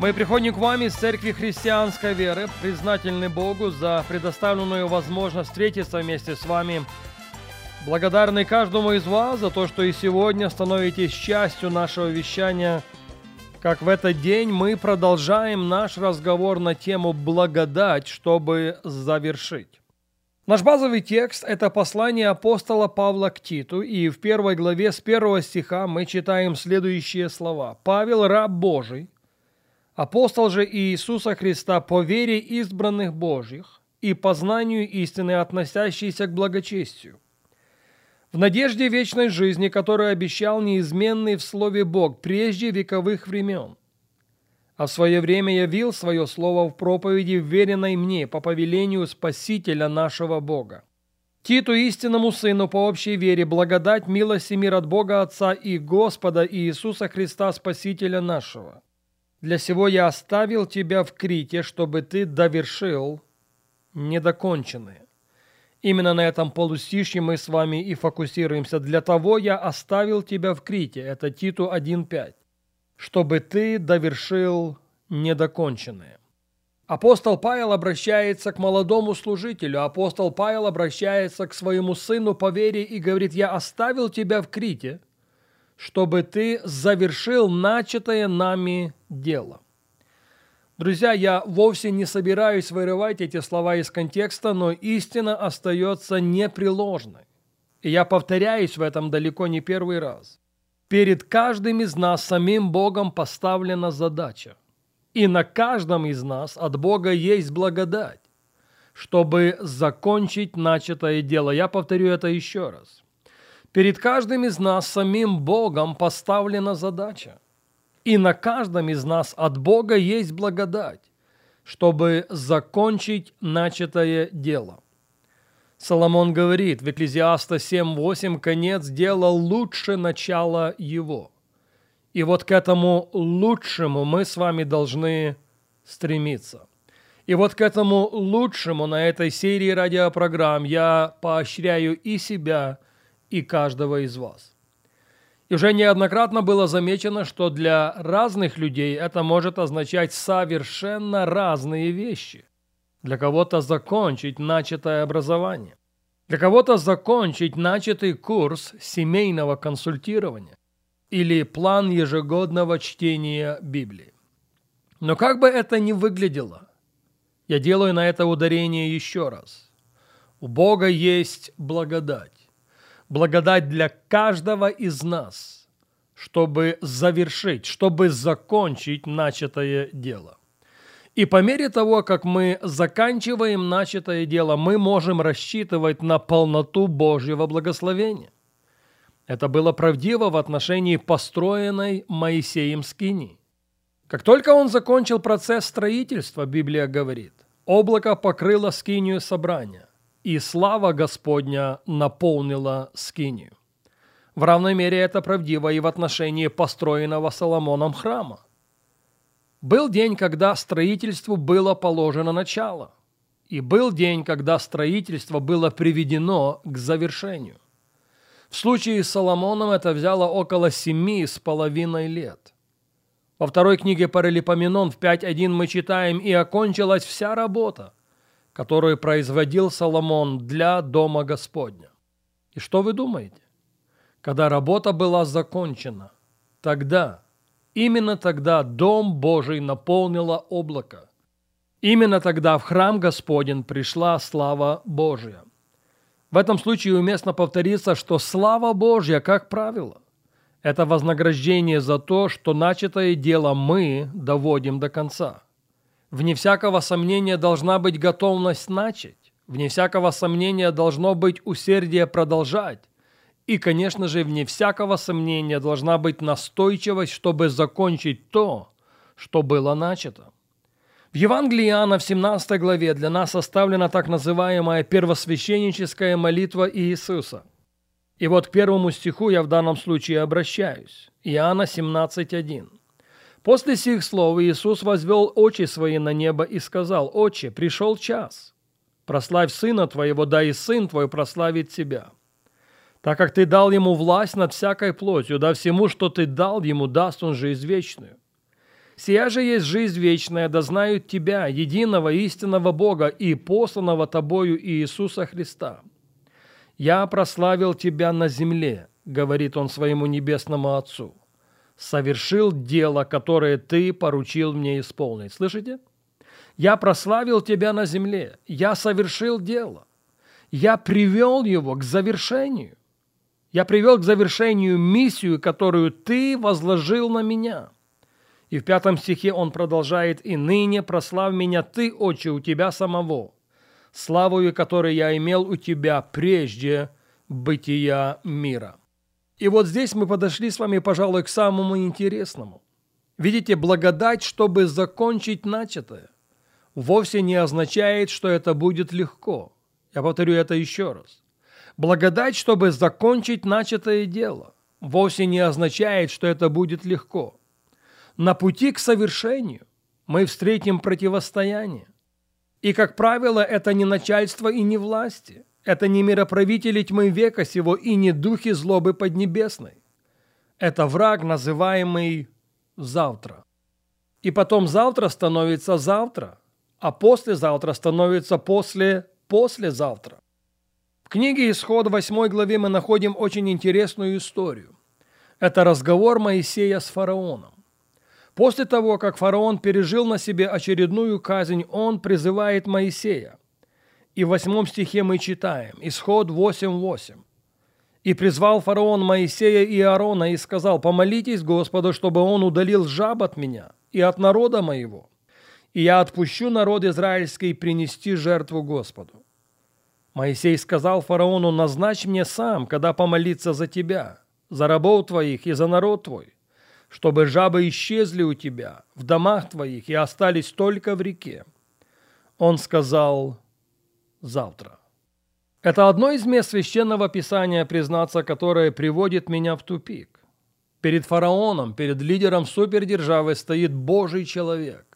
Мы приходим к вам из Церкви Христианской Веры, признательны Богу за предоставленную возможность встретиться вместе с вами. Благодарны каждому из вас за то, что и сегодня становитесь частью нашего вещания. Как в этот день мы продолжаем наш разговор на тему «Благодать», чтобы завершить. Наш базовый текст – это послание апостола Павла к Титу, и в первой главе с первого стиха мы читаем следующие слова. «Павел, раб Божий, Апостол же Иисуса Христа по вере избранных Божьих и по знанию истины, относящейся к благочестию. В надежде вечной жизни, которую обещал неизменный в Слове Бог прежде вековых времен. А в свое время явил свое слово в проповеди, вверенной мне по повелению Спасителя нашего Бога. Титу истинному Сыну по общей вере благодать, милость и мир от Бога Отца и Господа Иисуса Христа Спасителя нашего – для сего я оставил тебя в Крите, чтобы ты довершил недоконченное. Именно на этом полустишье мы с вами и фокусируемся. Для того я оставил тебя в Крите, это Титу 1.5, чтобы ты довершил недоконченное. Апостол Павел обращается к молодому служителю, апостол Павел обращается к своему сыну по вере и говорит, я оставил тебя в Крите – чтобы ты завершил начатое нами дело. Друзья, я вовсе не собираюсь вырывать эти слова из контекста, но истина остается непреложной. И я повторяюсь в этом далеко не первый раз. Перед каждым из нас самим Богом поставлена задача. И на каждом из нас от Бога есть благодать, чтобы закончить начатое дело. Я повторю это еще раз. Перед каждым из нас самим Богом поставлена задача. И на каждом из нас от Бога есть благодать, чтобы закончить начатое дело. Соломон говорит в Экклезиаста 7.8, конец дела лучше начала его. И вот к этому лучшему мы с вами должны стремиться. И вот к этому лучшему на этой серии радиопрограмм я поощряю и себя, и каждого из вас. И уже неоднократно было замечено, что для разных людей это может означать совершенно разные вещи. Для кого-то закончить начатое образование, для кого-то закончить начатый курс семейного консультирования или план ежегодного чтения Библии. Но как бы это ни выглядело, я делаю на это ударение еще раз. У Бога есть благодать благодать для каждого из нас, чтобы завершить, чтобы закончить начатое дело. И по мере того, как мы заканчиваем начатое дело, мы можем рассчитывать на полноту Божьего благословения. Это было правдиво в отношении построенной Моисеем скини. Как только он закончил процесс строительства, Библия говорит, облако покрыло скинию собрания и слава Господня наполнила скинию. В равной мере это правдиво и в отношении построенного Соломоном храма. Был день, когда строительству было положено начало, и был день, когда строительство было приведено к завершению. В случае с Соломоном это взяло около семи с половиной лет. Во второй книге Паралипоменон в 5.1 мы читаем «И окончилась вся работа, которую производил Соломон для Дома Господня. И что вы думаете? Когда работа была закончена, тогда, именно тогда Дом Божий наполнило облако. Именно тогда в храм Господень пришла слава Божья. В этом случае уместно повториться, что слава Божья, как правило, это вознаграждение за то, что начатое дело мы доводим до конца – Вне всякого сомнения должна быть готовность начать. Вне всякого сомнения должно быть усердие продолжать. И, конечно же, вне всякого сомнения должна быть настойчивость, чтобы закончить то, что было начато. В Евангелии Иоанна в 17 главе для нас оставлена так называемая первосвященническая молитва Иисуса. И вот к первому стиху я в данном случае обращаюсь. Иоанна 17.1. После сих слов Иисус возвел очи свои на небо и сказал, «Отче, пришел час. Прославь Сына Твоего, да и Сын Твой прославит Тебя. Так как Ты дал Ему власть над всякой плотью, да всему, что Ты дал Ему, даст Он жизнь вечную. Сия же есть жизнь вечная, да знают Тебя, единого истинного Бога и посланного Тобою Иисуса Христа. Я прославил Тебя на земле, говорит Он своему небесному Отцу. Совершил дело, которое Ты поручил мне исполнить. Слышите? Я прославил Тебя на земле, я совершил дело. Я привел его к завершению. Я привел к завершению миссию, которую Ты возложил на меня – и в пятом стихе он продолжает «И ныне прослав меня Ты, Отче, у Тебя самого, славою, которой я имел у Тебя прежде бытия мира». И вот здесь мы подошли с вами, пожалуй, к самому интересному. Видите, благодать, чтобы закончить начатое, вовсе не означает, что это будет легко. Я повторю это еще раз. Благодать, чтобы закончить начатое дело, вовсе не означает, что это будет легко – на пути к совершению мы встретим противостояние. И, как правило, это не начальство и не власти, это не мироправители тьмы века сего и не духи злобы поднебесной. Это враг, называемый завтра. И потом завтра становится завтра, а послезавтра становится после послезавтра. В книге «Исход» 8 главе мы находим очень интересную историю. Это разговор Моисея с фараоном. После того, как фараон пережил на себе очередную казнь, он призывает Моисея. И в восьмом стихе мы читаем, исход 8.8. «И призвал фараон Моисея и Аарона и сказал, помолитесь Господу, чтобы он удалил жаб от меня и от народа моего, и я отпущу народ израильский принести жертву Господу». Моисей сказал фараону, назначь мне сам, когда помолиться за тебя, за рабов твоих и за народ твой, чтобы жабы исчезли у тебя в домах твоих и остались только в реке. Он сказал «завтра». Это одно из мест священного писания, признаться, которое приводит меня в тупик. Перед фараоном, перед лидером супердержавы стоит Божий человек.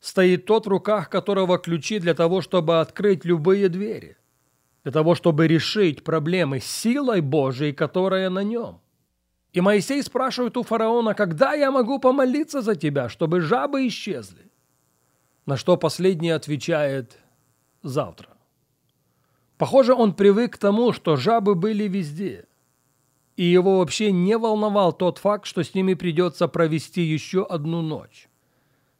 Стоит тот, в руках которого ключи для того, чтобы открыть любые двери. Для того, чтобы решить проблемы силой Божией, которая на нем. И Моисей спрашивает у фараона, когда я могу помолиться за тебя, чтобы жабы исчезли? На что последний отвечает завтра. Похоже, он привык к тому, что жабы были везде. И его вообще не волновал тот факт, что с ними придется провести еще одну ночь.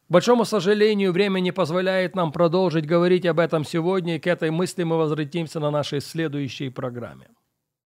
К большому сожалению, время не позволяет нам продолжить говорить об этом сегодня, и к этой мысли мы возвратимся на нашей следующей программе.